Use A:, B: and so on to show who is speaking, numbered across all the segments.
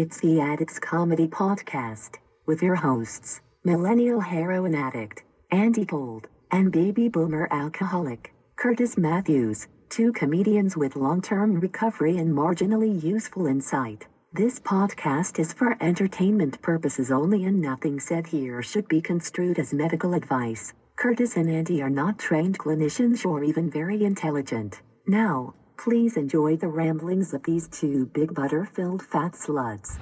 A: It's the Addicts Comedy Podcast with your hosts, Millennial Heroin Addict, Andy Gold, and Baby Boomer Alcoholic, Kurtis Matthews, two comedians with long term recovery and marginally useful insight. This podcast is for entertainment purposes only, and nothing said here should be construed as medical advice. Kurtis and Andy are not trained clinicians or even very intelligent. Now, please enjoy the ramblings of these two big butter filled fat sluts.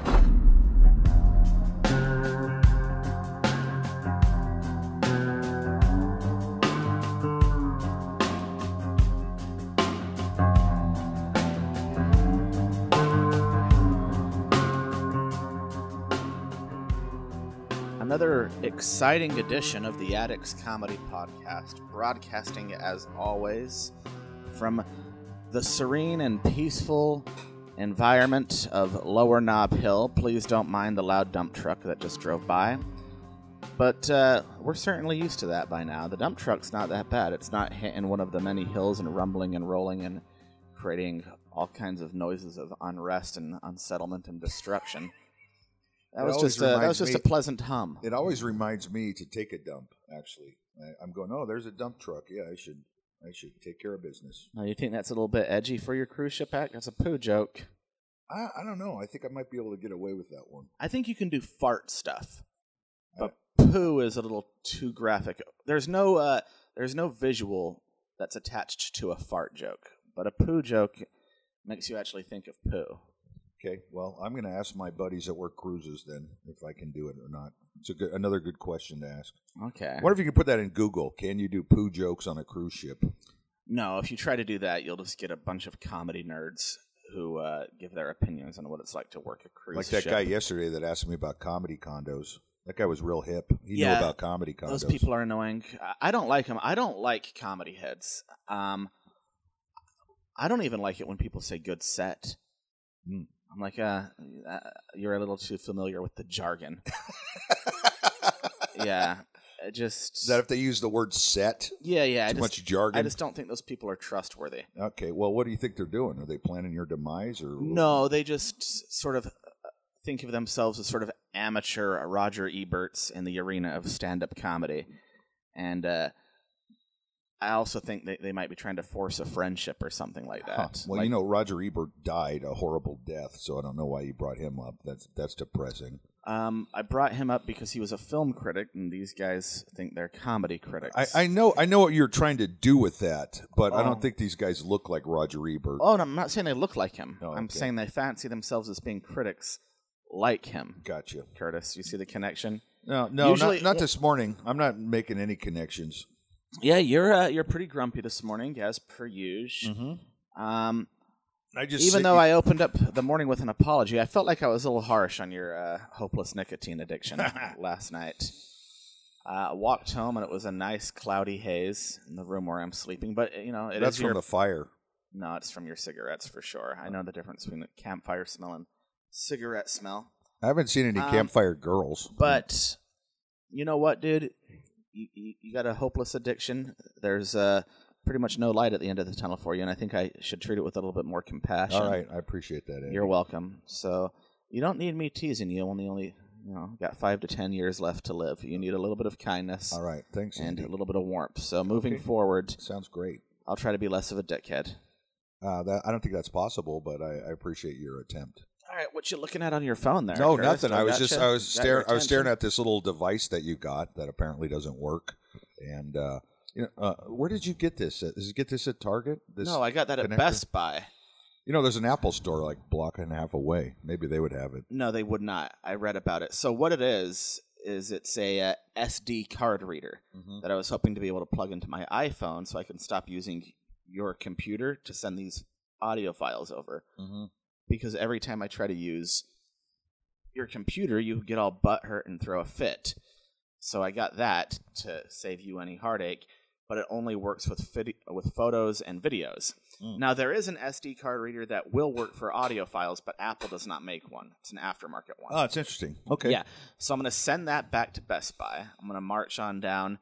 B: Another exciting edition of the Addicts Comedy Podcast, broadcasting as always from the serene and peaceful environment of Lower Nob Hill. Please don't mind the loud dump truck that just drove by. But uh, we're certainly used to that by now. The dump truck's not that bad. It's not hitting one of the many hills and rumbling and rolling and creating all kinds of noises of unrest and unsettlement and destruction. That
C: It
B: was just a, that was just
C: me-
B: a pleasant hum.
C: It always reminds me to take a dump. Actually, I'm going. Oh, there's a dump truck. Yeah, I should. I should take care of business.
B: Now, you think that's a little bit edgy for your cruise ship act? That's a poo joke.
C: I, I don't know. I think I might be able to get away with that one.
B: I think you can do fart stuff, but poo is a little too graphic. There's no uh, there's no visual that's attached to a fart joke, but a poo joke makes you actually think of poo.
C: Okay. Well, I'm going to ask my buddies that work cruises then if I can do it or not. It's a good, another good question to ask.
B: Okay.
C: What if you can put that in Google? Can you do poo jokes on a cruise ship?
B: No, if you try to do that, you'll just get a bunch of comedy nerds who uh, give their opinions on what it's like to work a cruise
C: like that
B: ship.
C: guy yesterday that asked me about comedy condos. That guy was real hip. He
B: Yeah,
C: knew about comedy condos.
B: Those people are annoying. I- I don't like them. I don't like comedy heads. Um, I don't even like it when people say "good set."
C: Hmm.
B: I'm like, uh, uh, you're a little too familiar with the jargon. yeah, it just
C: Is that if they use the word set?
B: yeah, yeah. I
C: Too
B: just,
C: much jargon.
B: I just don't think those people are trustworthy.
C: Okay. Well, what do you think they're doing? Are they planning your demise or
B: No, they just sort of uh, think of themselves as sort of amateur Roger Eberts in the arena of stand-up comedy, and uh, I also think they, they might be trying to force a friendship or something like that.
C: Huh. Well,
B: Like-
C: you know, Roger Ebert died a horrible death, so I don't know why you brought him up. That's that's depressing.
B: um, I brought him up because he was a film critic, and these guys think they're comedy critics.
C: I, I know I know what you're trying to do with that, but I don't think these guys look like Roger Ebert.
B: oh, and I'm not saying they look like him.
C: Oh,
B: I'm
C: okay.
B: saying they fancy themselves as being critics like him.
C: Gotcha.
B: Kurtis, you see the connection?
C: No, no,
B: Usually-
C: not, not this morning. I'm not making any connections.
B: Yeah, you're uh, you're pretty grumpy this morning, as per usual.
C: Mm-hmm.
B: Um,
C: I just
B: Even though I opened up the morning with an apology, I felt like I was a little harsh on your uh, hopeless nicotine addiction last night. Uh, I walked home and it was a nice cloudy haze in the room where I'm sleeping. But you know, it is
C: that's from
B: your
C: the fire.
B: no, it's from your cigarettes for sure. I know the difference between the campfire smell and cigarette smell.
C: I haven't seen any
B: Um,
C: campfire girls.
B: But you know what, dude? You, you, you got a hopeless addiction. There's uh, pretty much no light at the end of the tunnel for you, and I think I should treat it with a little bit more compassion.
C: all right, I appreciate that. Andy.
B: You're welcome. So you don't need me teasing you. Only, only you know, got five to ten years left to live. You need a little bit of kindness
C: All right, thanks,
B: and
C: Andy.
B: a little bit of warmth. So moving
C: Okay.
B: forward,
C: Sounds great.
B: I'll try to be less of a dickhead.
C: Uh, that, I don't think that's possible, but I, I appreciate your attempt.
B: All right, what you looking at on your phone there?
C: No,
B: Kurtis?
C: nothing. I was just I was
B: Got
C: staring I was staring at this little device that you got that apparently doesn't work. And uh, you know, uh, where did you get this? At? Did you get this at Target? This,
B: No, I got that at
C: connector?
B: Best Buy.
C: you know, there's an Apple store like block and a half away. Maybe they would have it.
B: No, they would not. I read about it. So what it is is it's a uh, SD card reader that I was hoping to be able to plug into my iPhone so I can stop using your computer to send these audio files over.
C: Mm-hmm.
B: Because every time I try to use your computer, you get all butt hurt and throw a fit. So I got that to save you any heartache, but it only works with vid- with photos and videos.
C: Mm.
B: Now there is an SD card reader that will work for audio files, but Apple does not make one. It's an aftermarket one.
C: Oh, it's interesting. Okay.
B: Yeah. So I'm going to send that back to Best Buy. I'm going to march on down.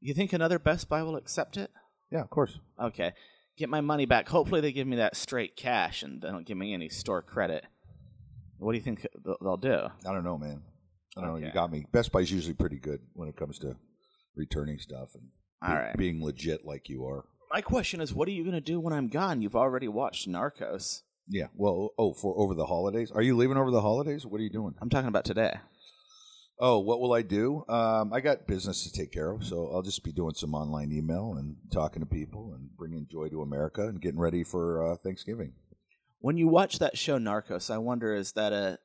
B: You think another Best Buy will accept it?
C: Yeah, of course.
B: Okay. Get my money back. Hopefully they give me that straight cash and they don't give me any store credit. What do you think they'll do?
C: I don't know, man. I don't know. You got me. Best Buy's usually pretty good when it comes to returning stuff and be-
B: right.
C: being legit like you are.
B: My question is, what are you going to do when I'm gone? You've already watched Narcos.
C: Yeah. Well, oh, for over the holidays. Are you leaving over the holidays? What are you doing?
B: I'm talking about today.
C: Oh, what will I do? Um, I got business to take care of, so I'll just be doing some online email and talking to people and bringing joy to America and getting ready for uh, Thanksgiving.
B: When you watch that show Narcos, I wonder is that a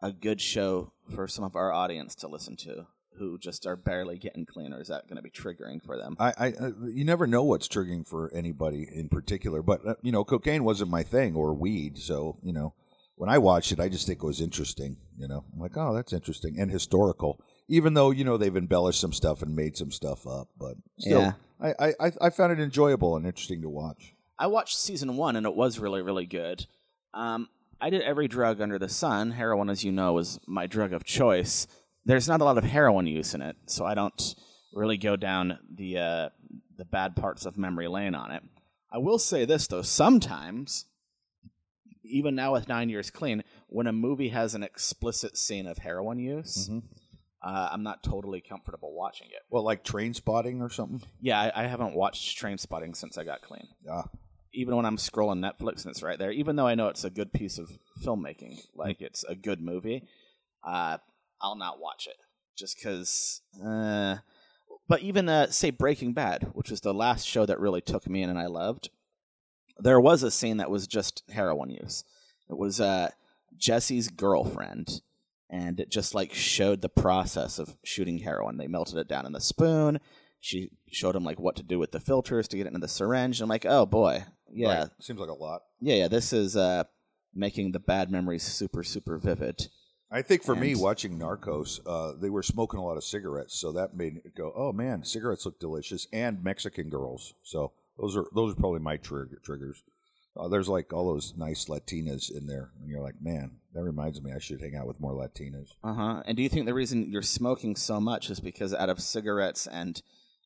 B: a good show for some of our audience to listen to who just are barely getting clean, or is that going to be triggering for them?
C: I, I, uh, you never know what's triggering for anybody in particular, but uh, you know, cocaine wasn't my thing or weed, so you know, when I watched it, I just think it was interesting. You know, I'm like, oh, that's interesting and historical, even though you know they've embellished some stuff and made some stuff up, but still,
B: Yeah.
C: I, I, I- I found it enjoyable and interesting to watch.
B: I watched season one and it was really, really good. Um, I did every drug under the sun. Heroin, as you know, is my drug of choice. There's not a lot of heroin use in it, so I don't really go down the uh, the bad parts of memory lane on it. I will say this though: sometimes, even now with nine years clean, when a movie has an explicit scene of heroin use,
C: Mhm.
B: uh, I'm not totally comfortable watching it.
C: Well, like Trainspotting or something.
B: Yeah, I, I haven't watched Trainspotting since I got clean
C: Ah,
B: even when I'm scrolling Netflix and it's right there, even though I know it's a good piece of filmmaking, like it's a good movie, uh, I'll not watch it just because. Uh, but even uh, say Breaking Bad, which was the last show that really took me in and I loved, there was a scene that was just heroin use. It was uh, Jesse's girlfriend, and it just like showed the process of shooting heroin. They melted it down in the spoon. She showed him like what to do with the filters to get it into the syringe. And I'm like, oh boy, yeah,
C: right. Seems like a lot.
B: yeah, yeah. This is uh, making the bad memories super, super vivid.
C: I think for me, watching Narcos, uh, they were smoking a lot of cigarettes, so that made it go, "Oh man, cigarettes look delicious." And Mexican girls, so those are those are probably my trigger, triggers. Uh, there's like all those nice Latinas in there, and you're like, "Man, that reminds me, I should hang out with more Latinas."
B: Uh huh. And do you think the reason you're smoking so much is because out of cigarettes and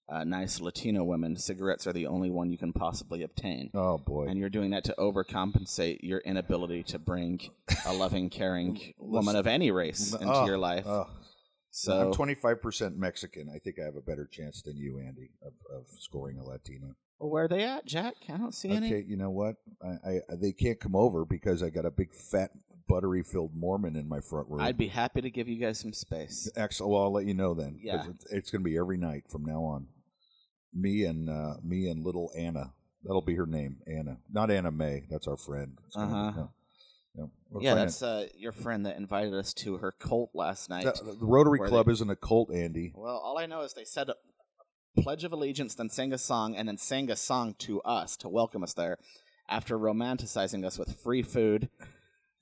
B: uh, nice Latino women, cigarettes are the only one you can possibly obtain?
C: Oh boy,
B: And you're doing that to overcompensate your inability to bring a loving, caring woman of any race into
C: Oh,
B: your life.
C: oh.
B: so
C: I'm 25% Mexican. I think I have a better chance than you, Andy, of, of scoring a Latina.
B: Well, where are they at, Jack? I don't see any.
C: Okay, you know what? I, I they can't come over because I got a big fat buttery filled Mormon in my front room.
B: I'd be happy to give you guys some space.
C: Excellent. Well, I'll let you know then.
B: Yeah.
C: it's, it's going to be every night from now on. Me and uh, me and little Anna. That'll be her name, Anna. Not Anna May. That's our friend. Be-
B: Uh-huh.
C: No.
B: Yeah, that's uh, your friend that invited us to her cult last night.
C: the, the Rotary Club
B: they-
C: isn't a cult, Andy.
B: Well, all I know is they said a pledge of allegiance, then sang a song, and then sang a song to us to welcome us there after romanticizing us with free food.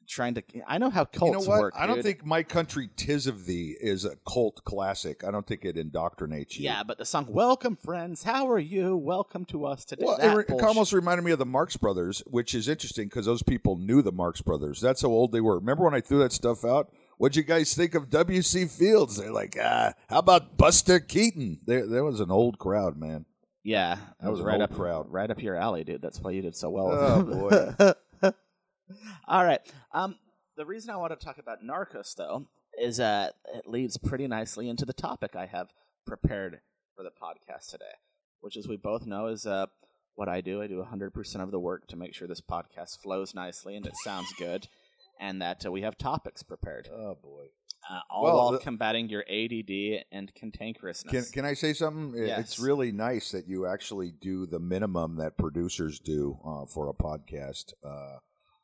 B: Trying to, I know how cults
C: you know what?
B: work.
C: I don't
B: dude.
C: think "My Country Tis of Thee" is a cult classic. I don't think it indoctrinates you.
B: Yeah, but the song "Welcome, friends, how are you? Welcome to us today."
C: Well, it, re- it almost reminded me of the Marx Brothers, which is interesting because those people knew the Marx Brothers. That's how old they were. Remember when I threw that stuff out? What'd you guys think of W.C. Fields? They're like, ah, how about Buster Keaton? There, there was an old crowd, man.
B: Yeah,
C: That was an
B: right up
C: crowd.
B: right up your alley, dude. That's why you did so well.
C: Oh,
B: boy. All right. Um, the reason I want to talk about Narcos, though, is that it leads pretty nicely into the topic I have prepared for the podcast today, which, as we both know, is uh, what I do. I do 100% of the work to make sure this podcast flows nicely and it sounds good, and that uh, we have topics prepared,
C: Oh boy.
B: uh, all
C: Well,
B: while
C: the-
B: combating your ADD and cantankerousness.
C: Can can I say something?
B: Yes.
C: It's really nice that you actually do the minimum that producers do uh, for a podcast, uh,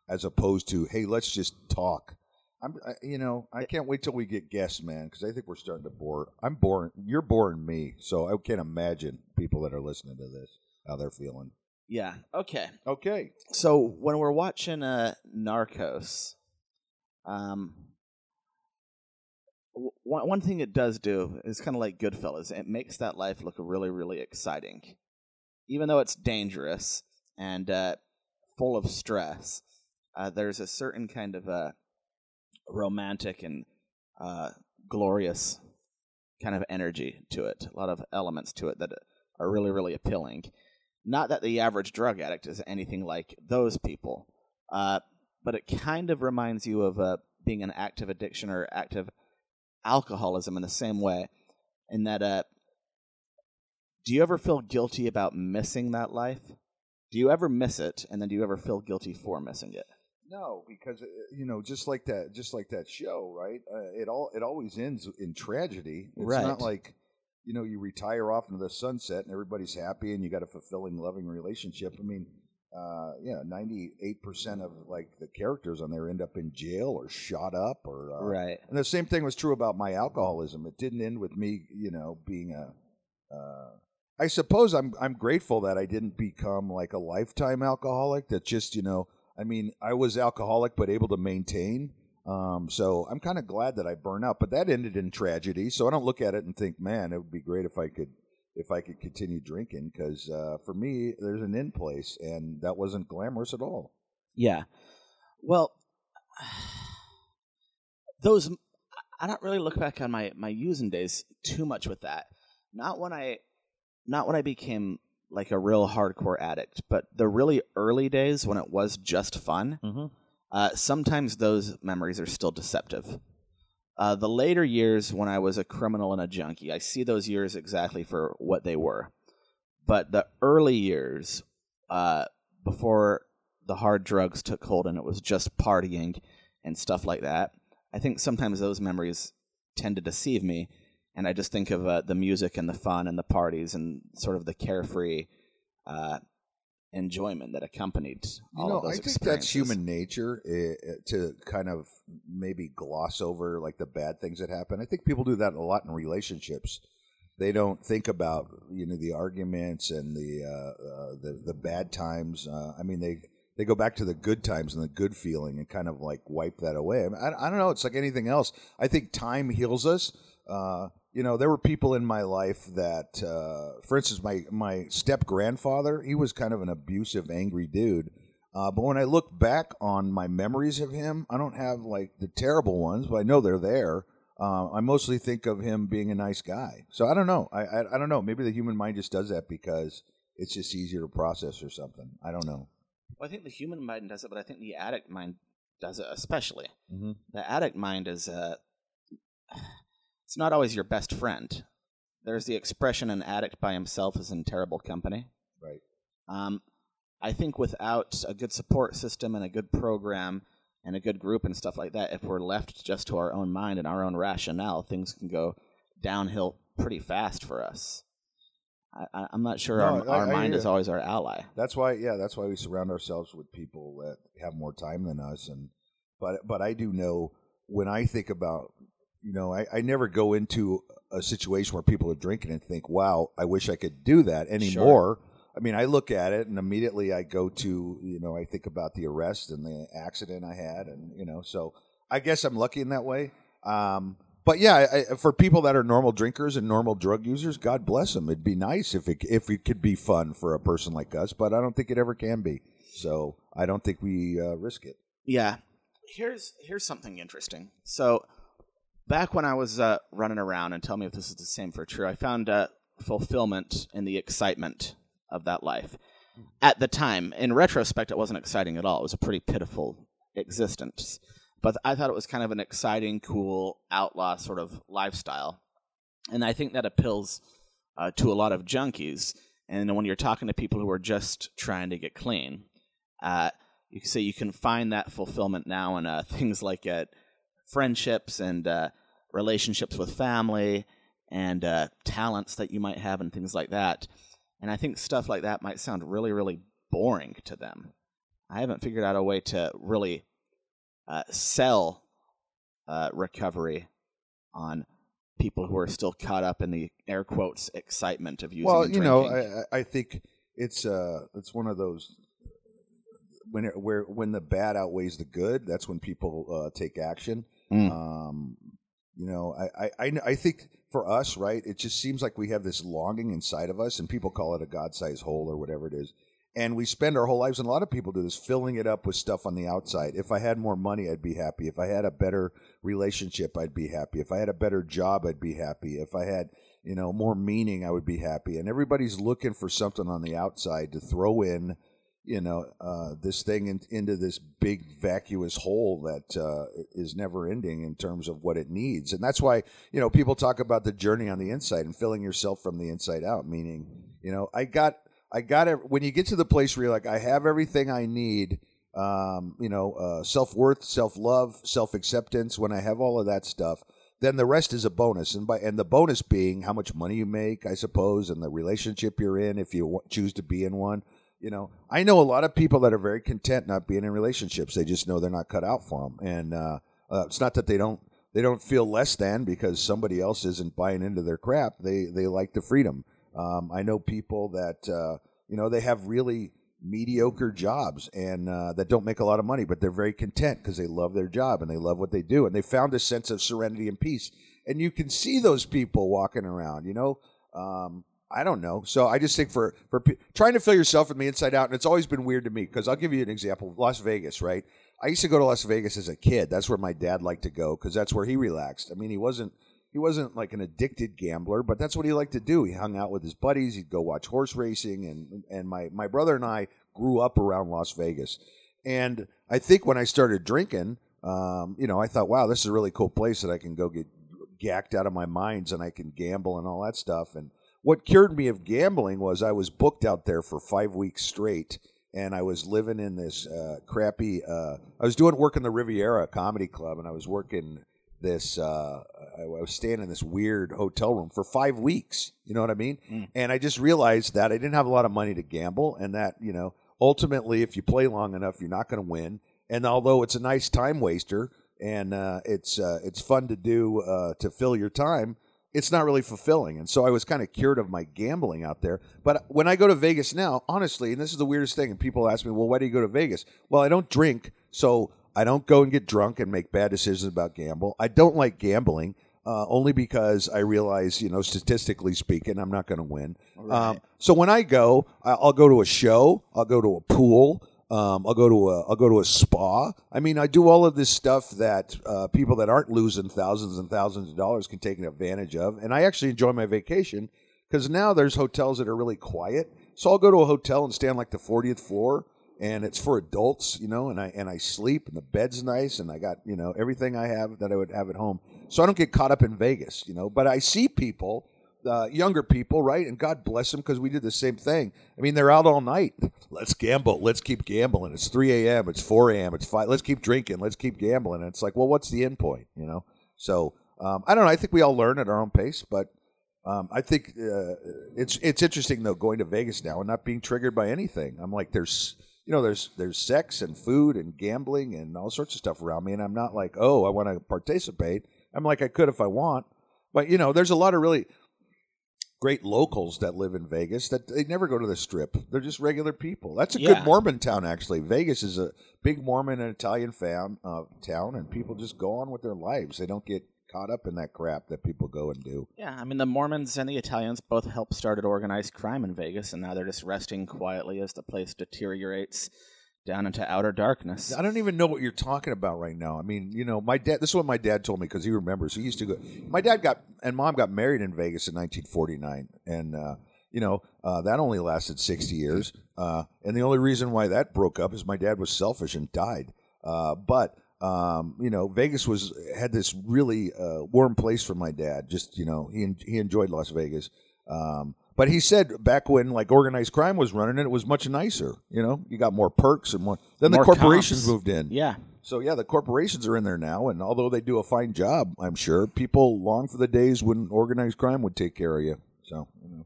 C: as opposed to hey, let's just talk. I'm, I, you know, I can't wait till we get guests, man, because I think we're starting to bore. I'm boring. You're boring me, so I can't imagine people that are listening to this how they're feeling.
B: yeah. Okay.
C: Okay.
B: So when we're watching uh, Narcos, um, one one thing it does do is kind of like Goodfellas. It makes that life look really, really exciting, even though it's dangerous and uh, full of stress. Uh, there's a certain kind of uh, romantic and uh, glorious kind of energy to it. A lot of elements to it that are really, really appealing. Not that the average drug addict is anything like those people, uh, but it kind of reminds you of uh, being an active addiction or active alcoholism in the same way. In that, uh, do you ever feel guilty about missing that life? Do you ever miss it, and then do you ever feel guilty for missing it?
C: No, because uh, you know, just like that, just like that show, right? Uh, it all it always ends in tragedy. It's
B: Right.
C: not like you know you retire off into the sunset and everybody's happy and you got a fulfilling, loving relationship. I mean, uh, yeah, ninety eight percent of like the characters on there end up in jail or shot up or uh,
B: Right.
C: And the same thing was true about my alcoholism. It didn't end with me, you know, being a. Uh, I suppose I'm I'm grateful that I didn't become like a lifetime alcoholic. That just you know, I mean, I was alcoholic but able to maintain. Um, so I'm kind of glad that I burned out, but that ended in tragedy. So I don't look at it and think, man, it would be great if I could if I could continue drinking because uh, for me, there's an in place, and that wasn't glamorous at all.
B: Yeah. Well, those I don't really look back on my my using days too much with that. Not when I not when I became like a real hardcore addict, but the really early days when it was just fun.
C: Mm-hmm.
B: Uh, sometimes those memories are still deceptive. Uh, the later years when I was a criminal and a junkie, I see those years exactly for what they were. But the early years, uh, before the hard drugs took hold and it was just partying and stuff like that, I think sometimes those memories tend to deceive me. And I just think of uh, the music and the fun and the parties and sort of the carefree uh, enjoyment that accompanied
C: You
B: all
C: know,
B: of those
C: I think that's human nature uh, to kind of maybe gloss over like the bad things that happen. I think people do that a lot in relationships. They don't think about you know the arguments and the uh, uh, the the bad times. Uh, I mean, they they go back to the good times and the good feeling and kind of like wipe that away. I, mean, I, I don't know. It's like anything else. I think time heals us. Uh, you know, there were people in my life that, uh, for instance, my my step grandfather. He was kind of an abusive, angry dude. Uh, but when I look back on my memories of him, I don't have like the terrible ones, but I know they're there. Uh, I mostly think of him being a nice guy. So I don't know. I, I I don't know. Maybe the human mind just does that because it's just easier to process or something. I don't know.
B: Well, I think the human mind does it, but I think the addict mind does it especially.
C: Mm-hmm.
B: The addict mind is uh, it's not always your best friend. There's the expression an addict by himself is in terrible company.
C: Right.
B: Um, I think without a good support system and a good program and a good group and stuff like that, if we're left just to our own mind and our own rationale, things can go downhill pretty fast for us. I, I, I'm not sure
C: No,
B: our,
C: I-
B: our
C: I
B: mind
C: hear
B: is always our ally.
C: That's why, yeah, that's why we surround ourselves with people that have more time than us. And but but I do know when I think about, you know, I, I never go into a situation where people are drinking and think, wow, I wish I could do that anymore. I mean, I look at it and immediately I go to, you know, I think about the arrest and the accident I had, and you know, so I guess I'm lucky in that way. Um, but yeah, I- for people that are normal drinkers and normal drug users, God bless them. It'd be nice if it if it could be fun for a person like us, but I don't think it ever can be. So I don't think we uh, risk it.
B: Yeah. Here's here's something interesting. So back when I was uh, running around, and tell me if this is the same for true, I found uh, fulfillment in the excitement of that life. At the time, in retrospect, it wasn't exciting at all. It was a pretty pitiful existence. But I thought it was kind of an exciting, cool, outlaw sort of lifestyle. And I think that appeals uh, to a lot of junkies. And when you're talking to people who are just trying to get clean, uh, you can say you can find that fulfillment now in uh, things like uh, friendships and uh, relationships with family and uh, talents that you might have and things like that. And I think stuff like that might sound really, really boring to them. I haven't figured out a way to really uh, sell uh, recovery on people who are still caught up in the air quotes excitement of using.
C: well, you know, I I think it's uh it's one of those when it, where when the bad outweighs the good. That's when people uh, take action.
B: Mm.
C: Um, you know, I, I, I, think for us, right, it just seems like we have this longing inside of us, and people call it a God sized hole or whatever it is. And we spend our whole lives, and a lot of people do this, filling it up with stuff on the outside. If I had more money, I'd be happy. If I had a better relationship, I'd be happy. If I had a better job, I'd be happy. If I had, you know, more meaning, I would be happy. And everybody's looking for something on the outside to throw in, you know uh, this thing in, into this big vacuous hole that uh, is never ending in terms of what it needs. And that's why you know people talk about the journey on the inside and filling yourself from the inside out meaning you know i got i got it when you get to the place where you're like i have everything i need um, you know uh, self-worth self-love self-acceptance when i have all of that stuff then the rest is a bonus. And by and the bonus being how much money you make i suppose and the relationship you're in if you choose to be in one you know, I know a lot of people that are very content not being in relationships. They just know they're not cut out for them, and uh, uh, it's not that they don't they don't feel less than because somebody else isn't buying into their crap. They they like the freedom. Um, I know people that uh, you know they have really mediocre jobs and uh, that don't make a lot of money, but they're very content because they love their job and they love what they do, and they found a sense of serenity and peace. And you can see those people walking around. You know. Um, I don't know. So I just think for for trying to fill yourself from the inside out, and it's always been weird to me because I'll give you an example: Las Vegas, right? I used to go to Las Vegas as a kid. That's where my dad liked to go because that's where he relaxed. I mean, he wasn't he wasn't like an addicted gambler, but that's what he liked to do. He hung out with his buddies. He'd go watch horse racing, and and my my brother and I grew up around Las Vegas. And I think when I started drinking, um, you know, I thought, wow, this is a really cool place that I can go get gacked out of my minds and I can gamble and all that stuff. And what cured me of gambling was I was booked out there for five weeks straight, and I was living in this uh, crappy. Uh, I was doing work in the Riviera Comedy Club, and I was working this. Uh, I was staying in this weird hotel room for five weeks. You know what I mean?
B: Mm.
C: And I just realized that I didn't have a lot of money to gamble, and that you know ultimately, if you play long enough, you're not going to win. And although it's a nice time waster and uh, it's uh, it's fun to do uh, to fill your time, it's not really fulfilling. And so I was kind of cured of my gambling out there. But when I go to Vegas now, honestly, and this is the weirdest thing, and people ask me, well, why do you go to Vegas? Well, I don't drink, so I don't go and get drunk and make bad decisions about gamble. I don't like gambling. Uh, only because I realize, you know, statistically speaking, I'm not going to win. Um, so when I go, I'll go to a show, I'll go to a pool, um, I'll go to a I'll go to a spa. I mean, I do all of this stuff that uh, people that aren't losing thousands and thousands of dollars can take advantage of, and I actually enjoy my vacation because now there's hotels that are really quiet. So I'll go to a hotel and stay on like the 40th floor, and it's for adults, you know, and I and I sleep, and the bed's nice, and I got you know everything I have that I would have at home. So I don't get caught up in Vegas, you know. But I see people uh, younger people, right? And God bless them because we did the same thing. I mean, they're out all night. Let's gamble. Let's keep gambling. It's 3 a.m. It's 4 a.m. It's 5. Let's keep drinking. Let's keep gambling. And it's like, well, what's the end point, you know? So um, I don't know. I think we all learn at our own pace, but um, I think uh, it's it's interesting though going to Vegas now and not being triggered by anything. I'm like, there's you know, there's there's sex and food and gambling and all sorts of stuff around me, and I'm not like, oh, I want to participate. I'm like, I could if I want, but you know, there's a lot of really great locals that live in Vegas that they never go to the strip. They're just regular people. That's a
B: Yeah.
C: good Mormon town, actually. Vegas is a big Mormon and Italian fam, uh, town, and people just go on with their lives. They don't get caught up in that crap that people go and do.
B: Yeah, I mean the Mormons and the Italians both helped started organized crime in Vegas, and now they're just resting quietly as the place deteriorates down into outer darkness.
C: I don't even know what you're talking about right now. I mean, you know, my dad. This is what my dad told me because he remembers. He used to go. My dad got and mom got married in Vegas in 1949, and uh, you know uh, that only lasted 60 years. Uh, and the only reason why that broke up is my dad was selfish and died. Uh, but um, you know, Vegas was had this really uh, warm place for my dad. Just you know, he he enjoyed Las Vegas. Um, but he said back when like organized crime was running it, it was much nicer. You know, you got more perks and more. Then
B: More
C: the corporations moved in.
B: yeah,
C: So yeah, the corporations are in there now, and although they do a fine job, I'm sure people long for the days when organized crime would take care of you. So you know.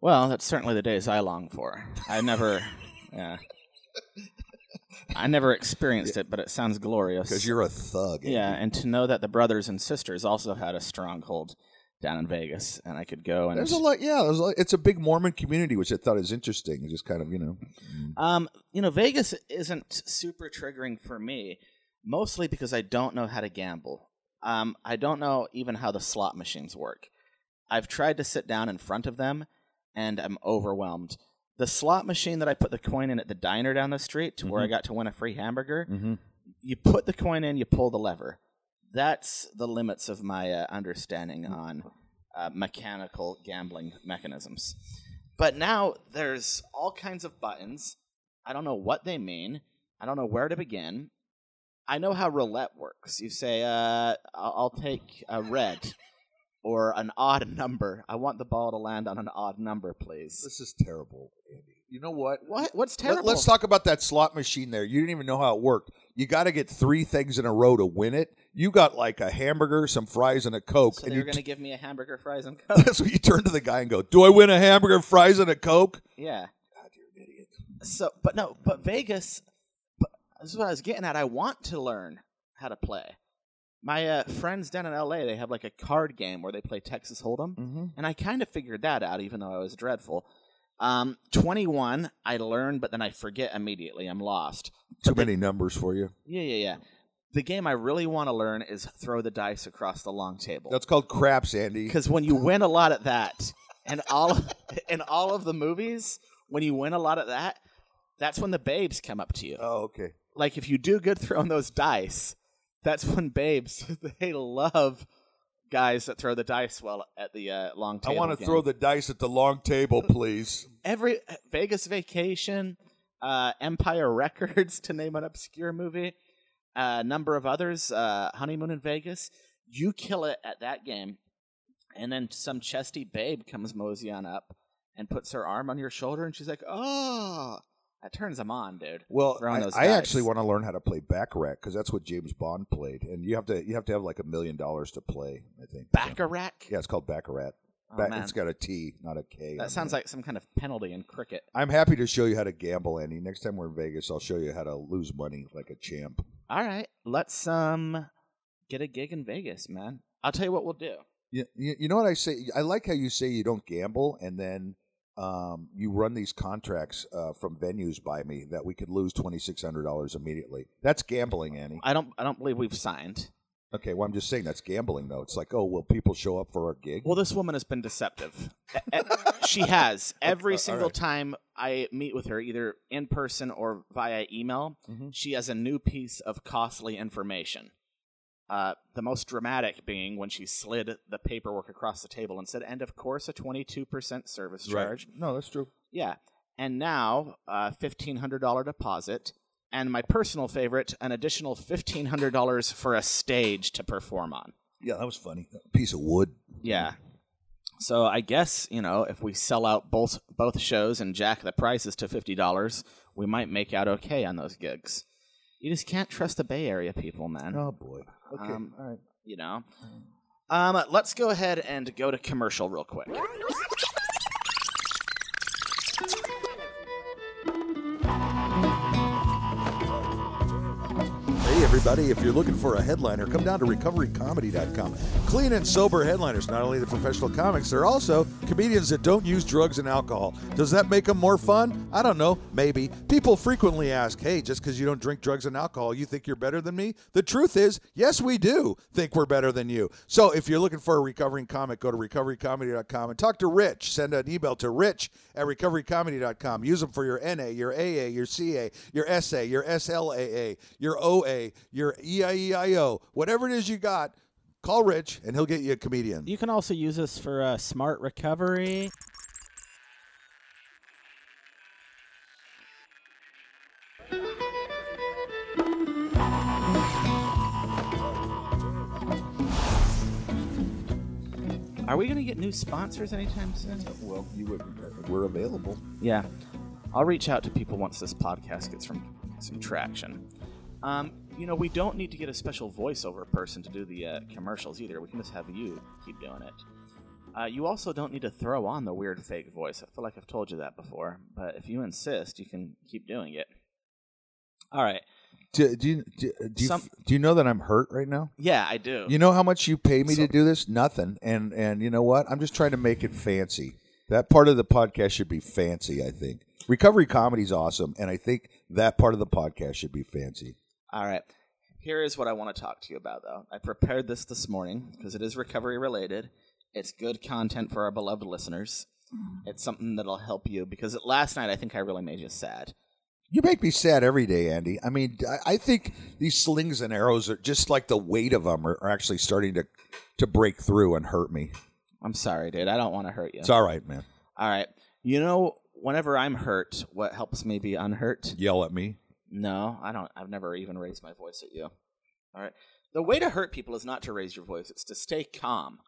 B: well, that's certainly the days I long for. I never, yeah, I never experienced it, but it sounds glorious.
C: because you're a thug.
B: Yeah, and to know that the brothers and sisters also had a stronghold down in Vegas, and I could go and
C: There's a lot. Yeah, there's a lot, it's a big Mormon community, which I thought is interesting. Just kind of you know.
B: Um, you know, Vegas isn't super triggering for me, mostly because I don't know how to gamble. Um, I don't know even how the slot machines work. I've tried to sit down in front of them, and I'm overwhelmed. The slot machine that I put the coin in at the diner down the street, to where I got to win a free hamburger,
C: Mm-hmm.
B: you put the coin in, you pull the lever. That's the limits of my uh, understanding on uh, mechanical gambling mechanisms. But now there's all kinds of buttons. I don't know what they mean. I don't know where to begin. I know how roulette works. You say, uh, I'll, I'll take a red or an odd number. I want the ball to land on an odd number, please.
C: This is terrible, Andy. You know what?
B: What? What's terrible?
C: Let, us talk about that slot machine there. You didn't even know how it worked. You got to get three things in a row to win it. You got like a hamburger, some fries, and a coke,
B: So
C: and
B: they're going to give me a hamburger, fries, and coke.
C: that's what you turn to the guy and go, "Do I win a hamburger, fries, and a coke?"
B: yeah.
C: God, you're an idiot.
B: So, but no, but Vegas. But this is what I was getting at. I want to learn how to play. My uh, friends down in LA, they have like a card game where they play Texas Hold'em,
C: Mm-hmm.
B: and I kind of figured that out, even though I was dreadful. Um, Twenty-one, I learn, but then I forget immediately. I'm lost.
C: Too
B: But the-
C: many numbers for you.
B: Yeah, yeah, yeah. The game I really want to learn is throw the dice across the long table.
C: That's called craps, Andy.
B: because when you win a lot at that, and all in all of the movies, when you win a lot at that, that's when the babes come up to you.
C: Oh, okay.
B: Like if you do good throwing those dice, that's when babes they love guys that throw the dice well at the uh, long table.
C: I want to throw the dice at the long table, please.
B: every Vegas Vacation, uh, Empire Records, to name an obscure movie, a number of others, uh, Honeymoon in Vegas. You kill it at that game, and then some chesty babe comes mosey on up and puts her arm on your shoulder, and she's like, "Oh." That turns them on, dude.
C: Well, I, I actually want to learn how to play baccarat because that's what James Bond played, and you have to you have to have like a million dollars to play. I think
B: Baccarat.
C: Yeah, it's called baccarat.
B: Oh,
C: Ba- it's got a T, not a K.
B: That sounds like some kind of penalty in cricket.
C: I'm happy to show you how to gamble, Andy. Next time we're in Vegas, I'll show you how to lose money like a champ.
B: All right, let's um get a gig in Vegas, man. I'll tell you what we'll do.
C: You, you, you know what I say? I like how you say you don't gamble, and then um, you run these contracts uh, from venues by me that we could lose twenty six hundred dollars immediately. That's gambling, Annie.
B: I don't. I don't believe we've signed.
C: Okay, well, I'm just saying that's gambling, though. It's like, oh, will people show up for our gig?
B: Well, this woman has been deceptive. E- she has. Every
C: all
B: single
C: right.
B: time I meet with her, either in person or via email,
C: Mhm.
B: she has a new piece of costly information. Uh, the most dramatic being when she slid the paperwork across the table and said, and of course, a 22% service charge. Right.
C: No, that's true.
B: Yeah. And now, uh, $1,500 deposit. And my personal favorite, an additional $1,500 for a stage to perform on.
C: Yeah, that was funny. A piece of wood.
B: Yeah. So I guess you know if we sell out both both shows and jack the prices to fifty dollars, we might make out okay on those gigs. You just can't trust the Bay Area people, man.
C: Oh boy. Okay.
B: Um,
C: All right.
B: You know. Um, let's go ahead and go to commercial real quick.
C: Hey, everybody, if you're looking for a headliner, come down to recoverycomedy.com. Clean and sober headliners, not only the professional comics, they're also comedians that don't use drugs and alcohol. Does that make them more fun? I don't know, maybe. People frequently ask, hey, just because you don't drink drugs and alcohol, you think you're better than me? The truth is, yes, we do think we're better than you. So if you're looking for a recovering comic, go to recoverycomedy.com and talk to Rich. Send an email to rich at recoverycomedy.com. Use them for your NA, your AA, your CA, your SA, your SLAA, your OA, your EIEIO, whatever it is you got. Call Rich and he'll get you a comedian.
B: You can also use this for uh, smart recovery. Are we going to get new sponsors anytime soon?
C: Well, you would, we're available.
B: Yeah. I'll reach out to people once this podcast gets some, some traction. Um, you know, we don't need to get a special voiceover person to do the uh, commercials either. We can just have you keep doing it. Uh, you also don't need to throw on the weird fake voice. I feel like I've told you that before, but if you insist, you can keep doing it. All right.
C: Do, do, you, do, do, you,
B: Some-
C: do you know that I'm hurt right now?
B: Yeah, I do.
C: You know how much you pay me
B: So-
C: to do this? Nothing. And and you know what? I'm just trying to make it fancy. That part of the podcast should be fancy, I think. Recovery comedy's awesome, and I think that part of the podcast should be fancy.
B: All right. Here is what I want to talk to you about, though. I prepared this this morning because it is recovery related. It's good content for our beloved listeners. Mm-hmm. It's something that'll help you because last night I think I really made you sad.
C: You make me sad every day, Andy. I mean, I, think these slings and arrows are just like the weight of them are, are actually starting to to break through and hurt me.
B: I'm sorry, dude. I don't want to hurt you.
C: It's all right, man.
B: All right. You know whenever I'm hurt, what helps me be unhurt?
C: Yell at me.
B: No, I don't. I've never even raised my voice at you. All right. The way to hurt people is not to raise your voice; it's to stay calm,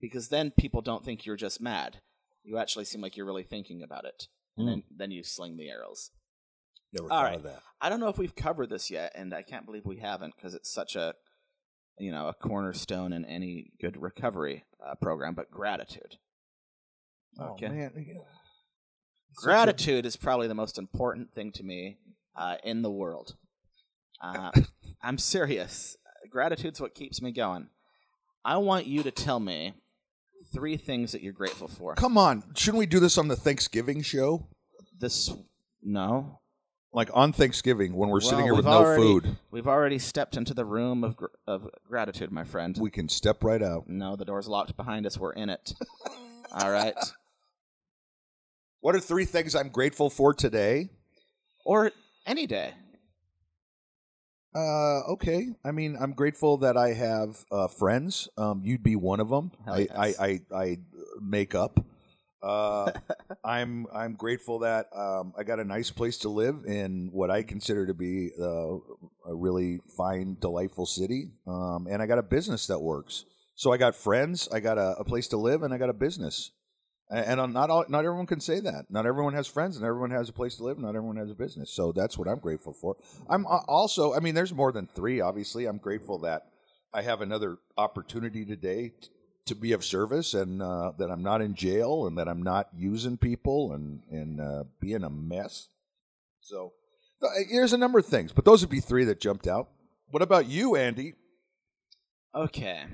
B: because then people don't think you're just mad. You actually seem like you're really thinking about it, and then then you sling the arrows.
C: Never
B: All
C: that.
B: I don't know if we've covered this yet, and I can't believe we haven't because it's such a, you know, a cornerstone in any good recovery uh, program. But gratitude. Okay.
C: Oh, man. Such a-
B: Gratitude is probably the most important thing to me uh, in the world. Uh, I'm serious. Gratitude's what keeps me going. I want you to tell me three things that you're grateful for.
C: Come on. Shouldn't we do this on the Thanksgiving show?
B: This, no,
C: Like on Thanksgiving when we're sitting here with
B: we've
C: no food.
B: We've already stepped into the room of gr- of gratitude, my friend.
C: We can step right out.
B: no, the door's locked behind us. We're in it. All right.
C: What are three things I'm grateful for today?
B: Or any day.
C: Uh, okay. I mean, I'm grateful that I have uh, friends. Um, you'd be one of them.
B: Hell
C: I,
B: yes.
C: I, I, I make up. Uh, I'm I'm grateful that um, I got a nice place to live in what I consider to be uh, a really fine, delightful city, um, and I got a business that works. So I got friends, I got a, a place to live, and I got a business. And not all, not everyone can say that. Not everyone has friends, and everyone has a place to live. Not everyone has a business. So that's what I'm grateful for. I'm uh, also, I mean, there's more than three. Obviously, I'm grateful that I have another opportunity today t- to be of service, and uh, that I'm not in jail, and that I'm not using people and and uh, being a mess. So uh, here's a number of things, but those would be three that jumped out. What about you, Andy?
B: Okay.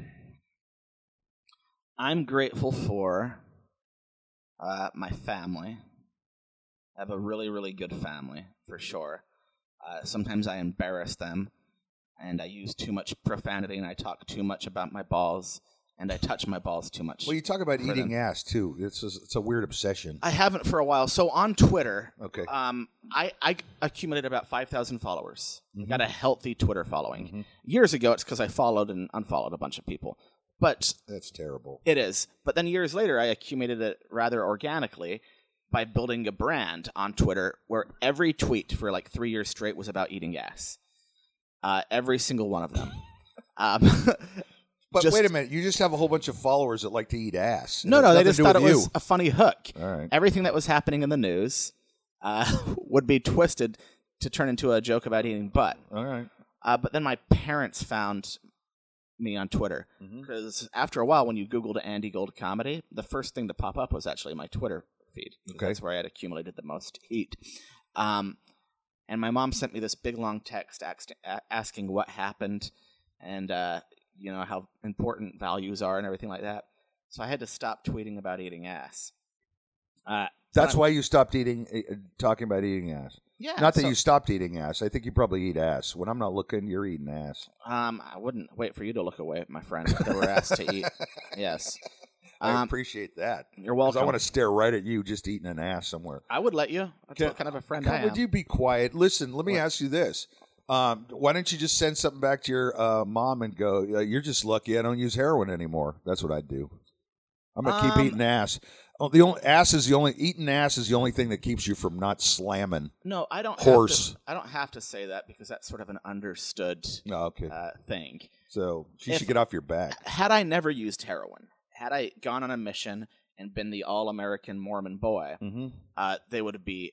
B: I'm grateful for uh, my family. I have a really, really good family, for sure. Uh, sometimes I embarrass them, and I use too much profanity, and I talk too much about my balls, and I touch my balls too much.
C: Well, you talk about
B: For
C: eating
B: them.
C: ass too. It's a, it's a weird obsession.
B: I haven't for a while. So on Twitter,
C: Okay.
B: um, I, I accumulated about 5,000 followers.
C: Mhm.
B: Got a healthy Twitter following.
C: Mhm.
B: Years ago, it's because I followed and unfollowed a bunch of people. But
C: That's terrible.
B: It is. But then years later, I accumulated it rather organically by building a brand on Twitter where every tweet for like three years straight was about eating ass. Uh, every single one of them. Um,
C: But
B: Just-
C: wait a minute, you just have a whole bunch of followers that like to eat ass.
B: no, no, they just thought it
C: with
B: was a funny hook.
C: All right.
B: Everything that was happening in the news uh, would be twisted to turn into a joke about eating butt.
C: All right.
B: Uh, but then my parents found me on Twitter because after a while, when you Googled Andy Gold comedy, the first thing to pop up was actually my Twitter feed. because
C: Okay.
B: That's where I had accumulated the most heat. Um, and my mom sent me this big long text asking what happened and uh, you know how important values are and everything like that. So I had to stop tweeting about eating ass. Uh,
C: That's why you stopped eating, uh, talking about eating ass.
B: Yeah.
C: Not that
B: so-
C: you stopped eating ass. I think you probably eat ass. When I'm not looking, you're eating ass.
B: Um, I wouldn't wait for you to look away, my friend. There were asked to eat. Yes.
C: I
B: Um,
C: appreciate that.
B: you're welcome.
C: I want to stare right at you just eating an ass somewhere.
B: I would let you. That's
C: Can-
B: what kind of a friend I
C: would you be quiet? Listen, let me
B: What?
C: ask you this. Um, why don't you just send something back to your uh, mom and go, uh, "You're just lucky I don't use heroin anymore." That's what I'd do. I'm gonna keep
B: Um,
C: eating ass. Oh, the only ass is the only eating ass is the only thing that keeps you from not slamming.
B: No, I don't.
C: Horse.
B: Have to, I don't have to say that because that's sort of an understood
C: Oh, okay,
B: uh, thing.
C: so she
B: if-
C: should get off your back.
B: Had I never used heroin, had I gone on a mission and been the all-American Mormon boy,
C: Mm-hmm.
B: uh, they would be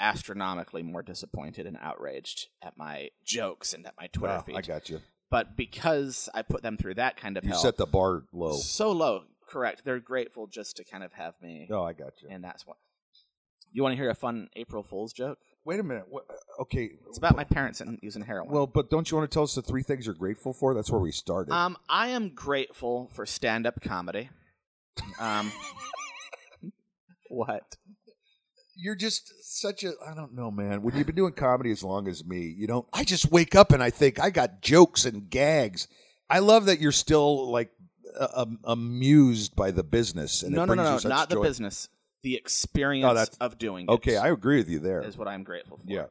B: astronomically more disappointed and outraged at my jokes and at my Twitter feed.
C: I got you.
B: but because I put them through that kind of
C: You
B: hell,
C: set the bar low.
B: so low. Correct. They're grateful just to kind of have me,
C: Oh, I got you.
B: and that's what. You want to hear a fun April Fool's joke?
C: Wait a minute. What, okay,
B: It's about my parents and using heroin.
C: Well, but don't you want to tell us the three things you're grateful for? That's where we started.
B: um, I am grateful for stand-up comedy. Um, what?
C: you're just such a I don't know, man. When you've been doing comedy as long as me, you don't. I just wake up and I think I got jokes and gags. I love that you're still like uh, um, amused by the business. And
B: no,
C: it
B: no, no,
C: brings you
B: no,
C: such
B: not the business. The experience
C: that's-
B: of doing it.
C: Okay, I agree with you there.
B: is what I'm grateful for.
C: Yeah.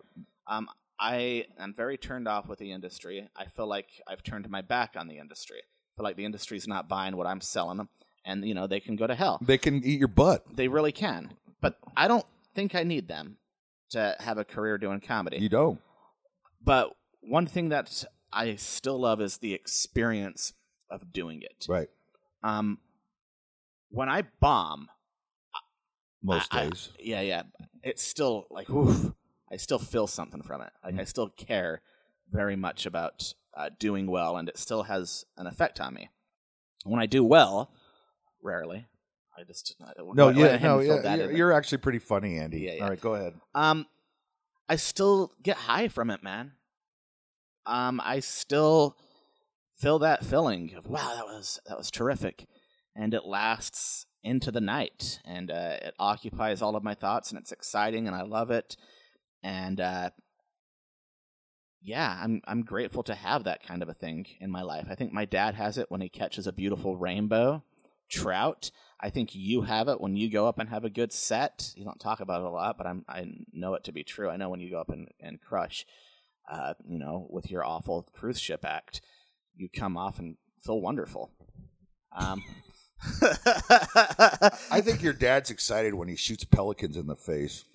B: Um, I am very turned off with the industry. I feel like I've turned my back on the industry. I feel like the industry's not buying what I'm selling them, and you know they can go to hell.
C: They can eat your butt.
B: They really can. But I don't think I need them to have a career doing comedy.
C: You don't.
B: but one thing that I still love is the experience of doing it.
C: Right.
B: Um, when I bomb,
C: Most
B: I- I-
C: days.
B: yeah, yeah, it's still like, oof, I still feel something from it. Like
C: Mm.
B: I still care very much about uh, doing well, and it still has an effect on me. When I do well, rarely. I just I,
C: no,
B: go
C: yeah, no, yeah, you're, you're actually pretty funny, Andy.
B: Yeah, yeah.
C: All right, go ahead.
B: Um, I still get high from it, man. Um, I still feel that feeling of wow, that was that was terrific, and it lasts into the night, and uh, it occupies all of my thoughts, and it's exciting, and I love it, and uh, yeah, I'm I'm grateful to have that kind of a thing in my life. I think my dad has it when he catches a beautiful rainbow trout. I think you have it when you go up and have a good set. You don't talk about it a lot, but I'm I know it to be true. I know when you go up and, and crush, uh, you know, with your awful cruise ship act, you come off and feel wonderful. Um,
C: I think your dad's excited when he shoots pelicans in the face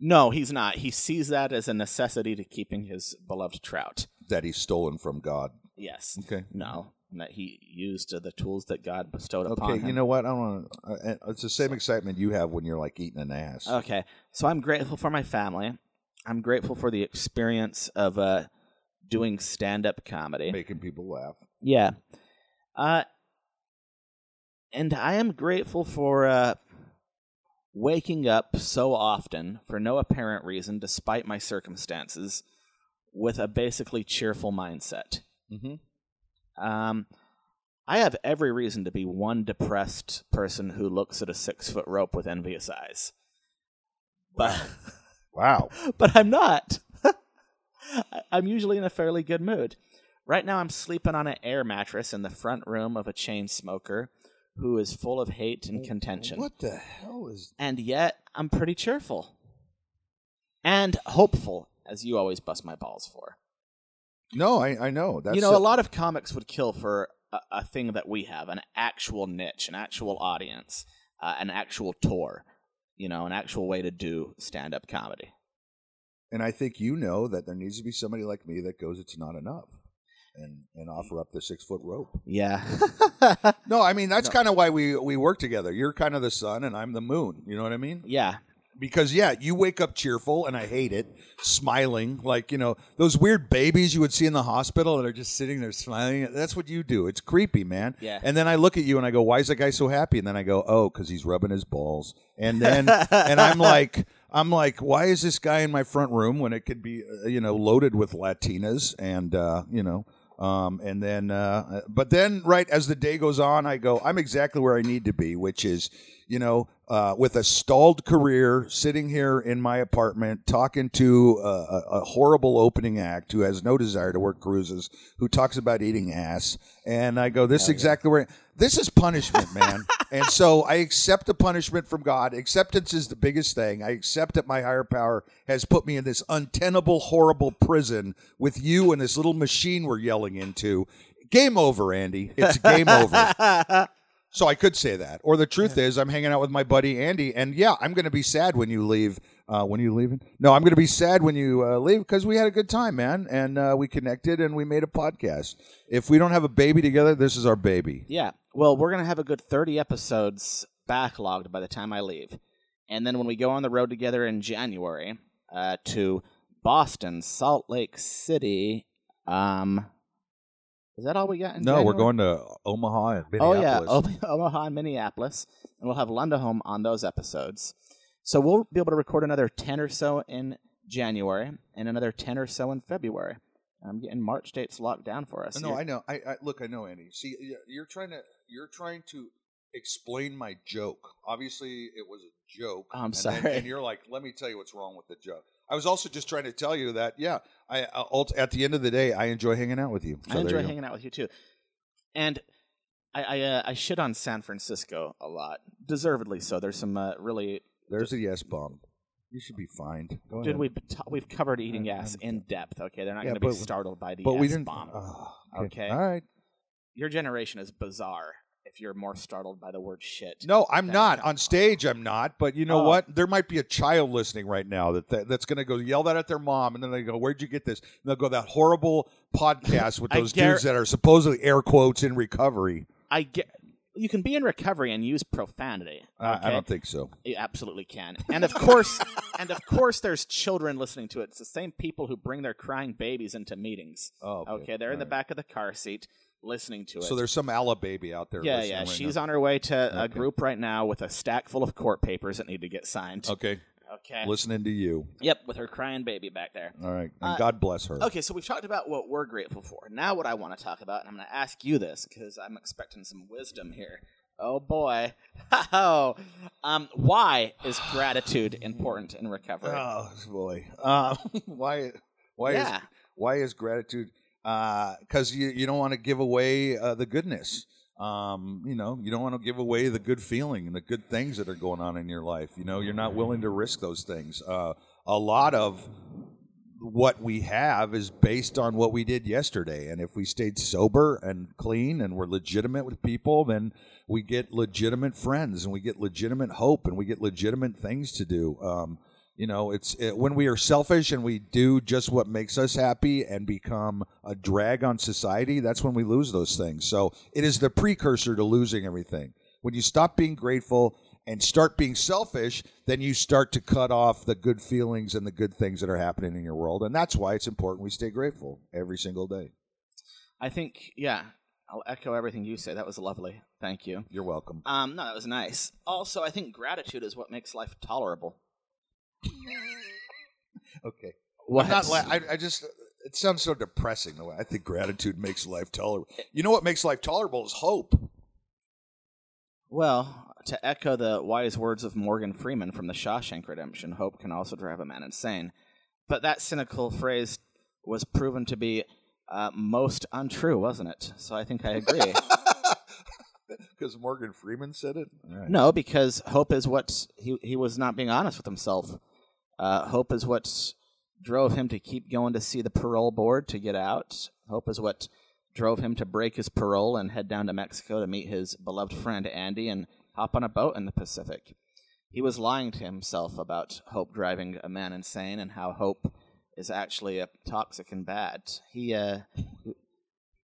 B: no, he's not. He sees that as a necessity to keeping his beloved trout.
C: that he's stolen from God.
B: Yes.
C: Okay.
B: No, that he used uh, the tools that God bestowed upon
C: Okay, you know what? I want to. Uh, it's the same excitement you have when you're like eating an ass.
B: Okay, so I'm grateful for my family. I'm grateful for the experience of uh, doing stand-up comedy.
C: Making people laugh.
B: Yeah, uh, and I am grateful for uh, waking up so often for no apparent reason, despite my circumstances, with a basically cheerful mindset.
C: Mm-hmm.
B: Um, I have every reason to be one depressed person who looks at a six-foot rope with envious eyes, but.
C: Wow.
B: but I'm not. I'm usually in a fairly good mood. Right now, I'm sleeping on an air mattress in the front room of a chain smoker who is full of hate and contention.
C: What the hell is?
B: And yet, I'm pretty cheerful and hopeful, as you always bust my balls for.
C: No, I I know. That's
B: you know,
C: it.
B: a lot of comics would kill for a, a thing that we have an actual niche, an actual audience, uh, an actual tour, you know, an actual way to do stand up comedy.
C: And I think you know that there needs to be somebody like me that goes, "It's not enough," and and offer up the six foot rope.
B: Yeah.
C: No, I mean that's kind of why we we work together. You're kind of the sun, and I'm the moon. You know what I mean?
B: yeah.
C: Because yeah, you wake up cheerful, and I hate it, smiling like you know those weird babies you would see in the hospital that are just sitting there smiling. That's what you do. It's creepy, man.
B: Yeah.
C: And then I look at you and I go, "Why is that guy so happy?" And then I go, "Oh, because he's rubbing his balls." And then and I'm like, I'm like, why is this guy in my front room when it could be, uh, you know, loaded with Latinas and uh, you know. Um, and then, uh, but then, right as the day goes on, I go, I'm exactly where I need to be, which is, you know, uh, with a stalled career, sitting here in my apartment, talking to a, a, a horrible opening act who has no desire to work cruises, who talks about eating ass, and I go, this is exactly where this is punishment, man. and so I accept the punishment from God. Acceptance is the biggest thing. I accept that my higher power has put me in this untenable, horrible prison with you and this little machine we're yelling into. Game over, Andy. It's game over. So I could say that. Or the truth is, I'm hanging out with my buddy Andy, and yeah, I'm going to be sad when you leave. Uh, when you leaving? No, I'm going to be sad when you uh, leave because we had a good time, man, and uh, we connected and we made a podcast. If we don't have a baby together, this is our baby.
B: Yeah. Well, we're going to have a good 30 episodes backlogged by the time I leave. And then when we go on the road together in January uh, to Boston, Salt Lake City, um, is that all we got in
C: No, we're going to Omaha and Minneapolis.
B: Oh, yeah.
C: Minneapolis.
B: Omaha and Minneapolis. And we'll have Lunda Home on those episodes. So we'll be able to record another 10 or so in January and another 10 or so in February. I'm getting March dates locked down for us.
C: No,
B: here.
C: I know. I, I look. I know, Andy. See, you're trying to you're trying to explain my joke. Obviously, it was a joke.
B: I'm
C: and then-
B: sorry.
C: and you're like, let me tell you what's wrong with the joke. I was also just trying to tell you that, yeah, I uh, at the end of the day, I enjoy hanging out with you. So
B: I enjoy
C: you
B: hanging out with you too. And I I, uh, I shit on San Francisco a lot, deservedly so. There's some uh, really
C: There's a yes bomb. You should be fined. Go
B: dude.
C: ahead.
B: We've t- we've covered eating
C: I'm-
B: in depth. Okay, they're not
C: Yeah,
B: going to be
C: but-
B: startled by the
C: but we didn't.
B: bomb.
C: Oh,
B: Okay.
C: All right.
B: Your generation is bizarre. if you're more startled by the word shit.
C: No, I'm
B: That-
C: not on stage. I'm not. But you know
B: Oh.
C: what? There might be a child listening right now that, that that's going to go yell that at their mom, and then they go, "Where'd you get this?" And they'll go that horrible podcast with
B: I
C: those
B: gar-
C: dudes that are supposedly air quotes in recovery.
B: I get. You can be in recovery and use profanity.
C: I- I don't think so.
B: You absolutely can. And of course, and of course, there's children listening to it. It's the same people who bring their crying babies into meetings.
C: Oh,
B: Okay, they're in the
C: right.
B: back of the car seat listening to it.
C: So there's some Alla baby out there.
B: yeah,
C: listening
B: yeah.
C: right
B: She's
C: now.
B: on her way to a group right now with a stack full of court papers that need to get signed.
C: Okay,
B: Okay.
C: listening to you.
B: Yep, with her crying baby back there.
C: All right, and
B: Uh,
C: God bless her.
B: Okay, so we've talked about what we're grateful for. Now, what I want to talk about, and I'm going to ask you this because I'm expecting some wisdom here. Oh boy, oh, um, why is gratitude important in recovery?
C: Oh boy, uh, why? Why
B: yeah,
C: is why is gratitude? Because you you don't want to give away uh, the goodness. Um, you know, you don't want to give away the good feeling and the good things that are going on in your life. You know, you're not willing to risk those things. Uh, a lot of what we have is based on what we did yesterday. And if we stayed sober and clean and we're legitimate with people, then we get legitimate friends and we get legitimate hope and we get legitimate things to do. Um, you know, it's it, when we are selfish and we do just what makes us happy and become a drag on society, that's when we lose those things. So it is the precursor to losing everything. When you stop being grateful and start being selfish, then you start to cut off the good feelings and the good things that are happening in your world. And that's why it's important we stay grateful every single day.
B: I think yeah. I'll echo everything you say. That was lovely. Thank you.
C: You're welcome.
B: Um, no, that was nice. Also, I think gratitude is what makes life tolerable.
C: Okay.
B: What?
C: I'm not. La- I, I just. It sounds so depressing. The way I think gratitude makes life tolerable. You know what makes life tolerable is hope.
B: Well, to echo the wise words of Morgan Freeman from The Shawshank Redemption, hope can also drive a man insane. But that cynical phrase was proven to be uh, most untrue, wasn't it? So I think I agree.
C: Because Morgan Freeman said it. Right.
B: no, because hope is what he he was not being honest with himself. Uh, hope is what drove him to keep going to see the parole board to get out. Hope is what drove him to break his parole and head down to Mexico to meet his beloved friend Andy and hop on a boat in the Pacific. He was lying to himself about hope driving a man insane and how hope is actually a toxic and bad. He uh,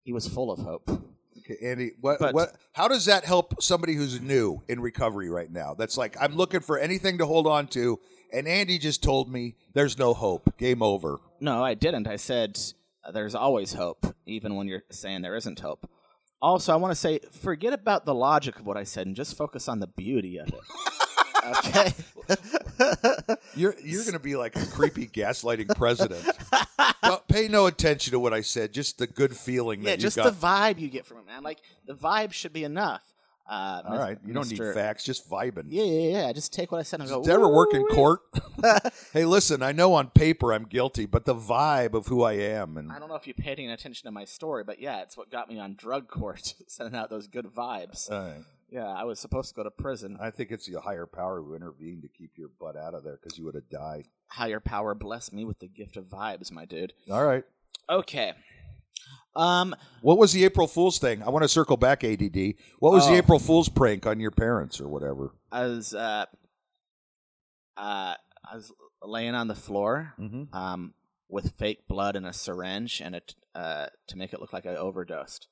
B: he was full of hope.
C: Andy, what,
B: But-
C: what, how does that help somebody who's new in recovery right now? That's like, I'm looking for anything to hold on to, and Andy just told me there's no hope. Game over.
B: No, I didn't. I said uh, there's always hope, even when you're saying there isn't hope. Also, I want to say forget about the logic of what I said and just focus on the beauty of it. okay.
C: You're you're going to be like a creepy gaslighting president. Pay no attention to what I said. Just the good feeling that
B: yeah,
C: you
B: just
C: got.
B: the vibe you get from it, man. Like the vibe should be enough. Uh,
C: All right, you don't need facts. Just vibing.
B: Yeah, yeah, yeah. Just take what I said and go.
C: You ever work in court? hey, listen, I know on paper I'm guilty, but the vibe of who I am and
B: I don't know if you paid any attention to my story, but yeah, it's what got me on drug court, sending out those good vibes.
C: All right.
B: Yeah, I was supposed to go to prison.
C: I think it's the higher power who intervened to keep your butt out of there because you would have died.
B: Higher power bless me with the gift of vibes, my dude.
C: All right.
B: Okay. Um,
C: What was the April Fool's thing? I want to circle back, ADD. What was the
B: Oh.
C: April Fool's prank on your parents or whatever?
B: I was uh, uh, I was laying on the floor,
C: Mm-hmm.
B: um, with fake blood and a syringe, and it uh, to make it look like I overdosed.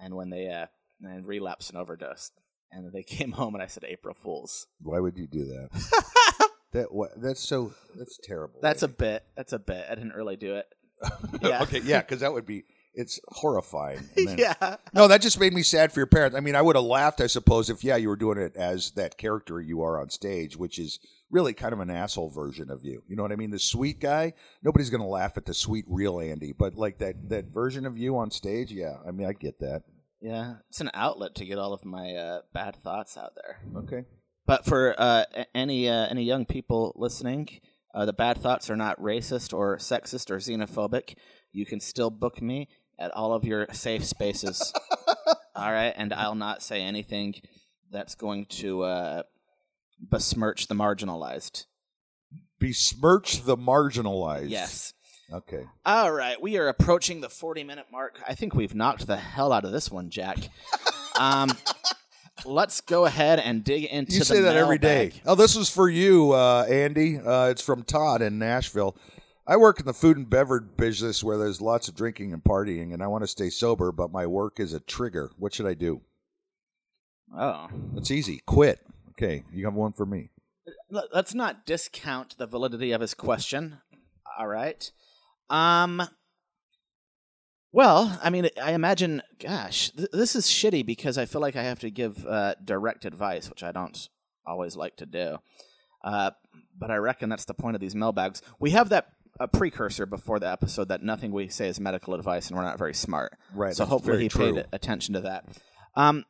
B: And when they uh, and relapsed and overdosed, and they came home, and I said April Fools.
C: Why would you do that? that what? That's so. That's terrible.
B: That's a bit. That's a bit. I didn't really do it. yeah.
C: okay, yeah, because that would be. It's horrifying. Then-
B: yeah.
C: No, that just made me sad for your parents. I mean, I would have laughed, I suppose, if yeah, you were doing it as that character you are on stage, which is really kind of an asshole version of you. You know what I mean? The sweet guy. Nobody's going to laugh at the sweet real Andy, but like that that version of you on stage, yeah. I mean, I get that.
B: Yeah. It's an outlet to get all of my uh, bad thoughts out there.
C: Okay.
B: But for uh, any uh, any young people listening, uh, the bad thoughts are not racist or sexist or xenophobic. You can still book me at all of your safe spaces. all right, and I'll not say anything that's going to uh, besmirch the marginalized.
C: Besmirch the marginalized.
B: Yes.
C: Okay.
B: All right, we are approaching the 40 minute mark. I think we've knocked the hell out of this one, Jack. Um, let's go ahead and dig into
C: You say that every day.
B: mailbag.
C: Oh, this is for you, uh, Andy. Uh, it's from Todd in Nashville. I work in the food and beverage business where there's lots of drinking and partying, and I want to stay sober, but my work is a trigger. What should I do?
B: Oh.
C: It's easy. Quit. Okay, you have one for me.
B: Let's not discount the validity of his question. All right. Um. Well, I mean, I imagine. Gosh, th- this is shitty because I feel like I have to give uh, direct advice, which I don't always like to do. Uh, but I reckon that's the point of these mailbags. We have that a precursor before the episode that nothing we say is medical advice, and we're not very smart.
C: Right.
B: so
C: that's
B: hopefully
C: very
B: he
C: true.
B: paid attention to that. Um,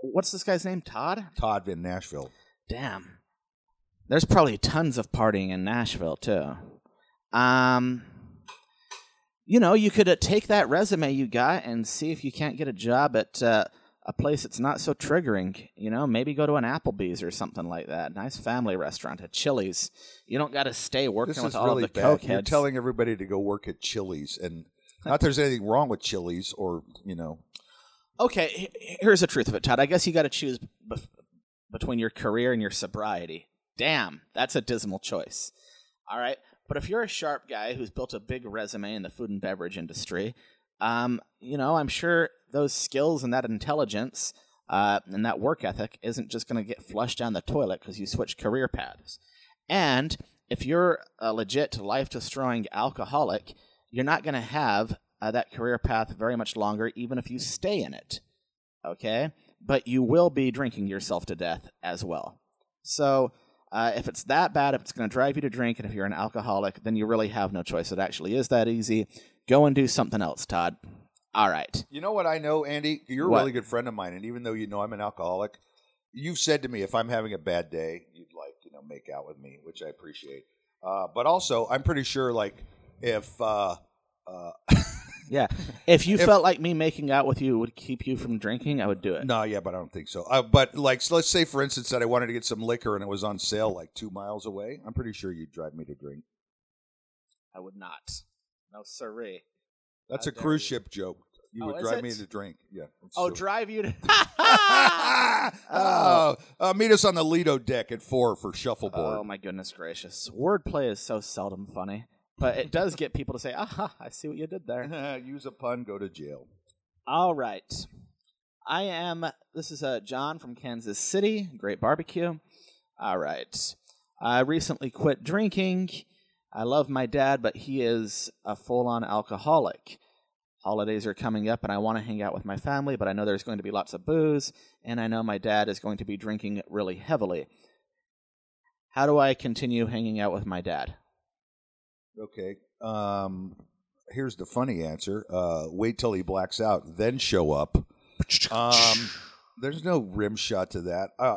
B: what's this guy's name? Todd.
C: Todd in Nashville.
B: Damn. There's probably tons of partying in Nashville too. Um you know, you could uh, take that resume you got and see if you can't get a job at uh, a place that's not so triggering. You know, maybe go to an Applebee's or something like that. Nice family restaurant, a Chili's. You don't got to stay working
C: This
B: with all
C: really
B: the
C: bad.
B: cokeheads.
C: You're telling everybody to go work at Chili's, and not that there's anything wrong with Chili's, or you know,
B: Okay, here's the truth of it, Todd. I guess you got to choose bef- between your career and your sobriety. Damn, that's a dismal choice. All right, but if you're a sharp guy who's built a big resume in the food and beverage industry, um, you know, I'm sure those skills and that intelligence uh, and that work ethic isn't just going to get flushed down the toilet because you switch career paths. And if you're a legit life destroying alcoholic, you're not going to have uh, that career path very much longer, even if you stay in it. Okay? But you will be drinking yourself to death as well. So, uh, if it's that bad, if it's going to drive you to drink, and if you're an alcoholic, then you really have no choice. It actually is that easy. Go and do something else, Todd. All right.
C: You know what I know, Andy? You're a really good friend of mine, and even though you know I'm an alcoholic, you've said to me if I'm having a bad day, you'd like you know make out with me, which I appreciate. Uh, but also, I'm pretty sure like if uh, uh,
B: Yeah. If you
C: If-
B: felt like me making out with you would keep you from drinking, I would do it.
C: no, yeah, but I don't think so. Uh, but like, so let's say for instance that I wanted to get some liquor and it was on sale like two miles away. I'm pretty sure you'd drive me to drink.
B: I would not. No, sirree.
C: That's
B: How
C: a
B: dare
C: cruise
B: you.
C: ship joke. You
B: Oh,
C: would
B: is
C: drive
B: it?
C: me to drink. Yeah.
B: Oh, drive you to.
C: oh, uh, meet us on the Lido deck at four for shuffleboard.
B: Oh my goodness gracious! Wordplay is so seldom funny, but it does get people to say, "Aha! I see what you did there."
C: Use a pun, go to jail.
B: All right, I am. This is uh, John from Kansas City. Great barbecue. All right, I recently quit drinking. I love my dad, but he is a full-on alcoholic. Holidays are coming up, and I want to hang out with my family, but I know there's going to be lots of booze, and I know my dad is going to be drinking really heavily. How do I continue hanging out with my dad?
C: Okay. Um, here's the funny answer. Uh, wait till he blacks out, then show up. Um, there's no rim shot to that. Uh,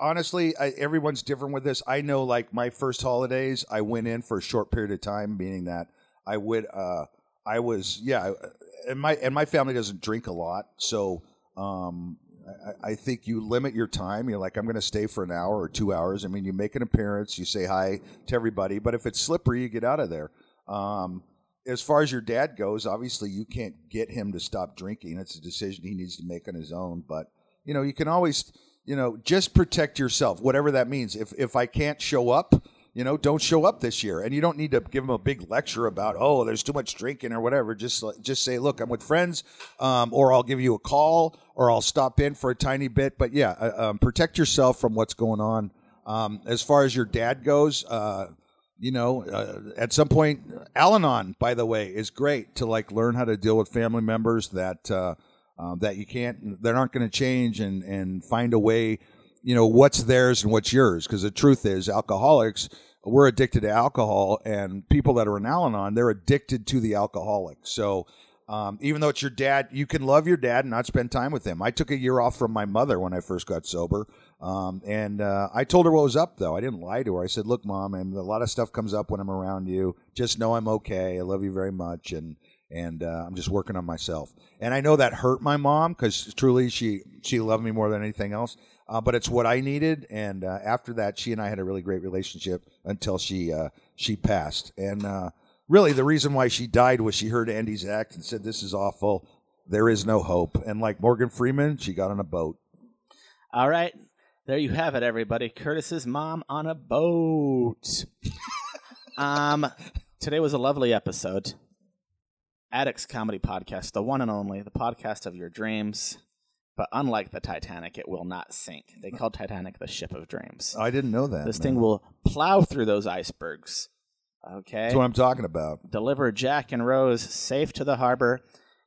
C: honestly, I, everyone's different with this. I know, like my first holidays, I went in for a short period of time, meaning that I would, uh, I was, yeah, and my and my family doesn't drink a lot, so um, I, think you limit your time. You're like, I'm going to stay for an hour or two hours. I mean, you make an appearance, you say hi to everybody, but if it's slippery, you get out of there. Um, as far as your dad goes, obviously you can't get him to stop drinking. It's a decision he needs to make on his own. But you know, you can always, you know, just protect yourself, whatever that means. If if I can't show up, you know, don't show up this year. And you don't need to give him a big lecture about, oh, there's too much drinking or whatever. Just just say, look, I'm with friends, um, or I'll give you a call, or I'll stop in for a tiny bit. But yeah, uh, um, protect yourself from what's going on. Um, as far as your dad goes, uh, you know, uh, at some point, Al-Anon, by the way, is great to like learn how to deal with family members that uh, um, that you can't, that aren't going to change, and and find a way, you know, what's theirs and what's yours. Because the truth is, alcoholics, we're addicted to alcohol, and people that are in Al-Anon, they're addicted to the alcoholic. So. Um, even though it's your dad, you can love your dad and not spend time with him. I took a year off from my mother when I first got sober, um, and uh, I told her what was up. Though I didn't lie to her. I said, "Look, mom, and a lot of stuff comes up when I'm around you. Just know I'm okay. I love you very much, and and uh, I'm just working on myself." And I know that hurt my mom because truly she she loved me more than anything else. Uh, but it's what I needed, and uh, after that, she and I had a really great relationship until she uh, she passed. And uh, really, the reason why she died was she heard Andy's act and said, "This is awful. There is no hope." And like Morgan Freeman, she got on a boat.
B: All right. There you have it, everybody. Kurtis's mom on a boat. um, today was a lovely episode. Addicts Comedy Podcast, the one and only, the podcast of your dreams. But unlike the Titanic, it will not sink. They call Titanic the ship of dreams.
C: I didn't know that.
B: this
C: man.
B: thing will plow through those icebergs. Okay.
C: That's what I'm talking about.
B: Deliver Jack and Rose safe to the harbor,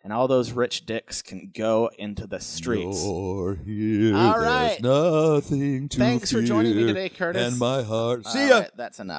B: and all those rich dicks can go into the streets.
C: You're here.
B: All
C: there's nothing to
B: Thanks for joining me today, Kurtis.
C: And my heart.
B: All
C: See ya.
B: right, that's enough.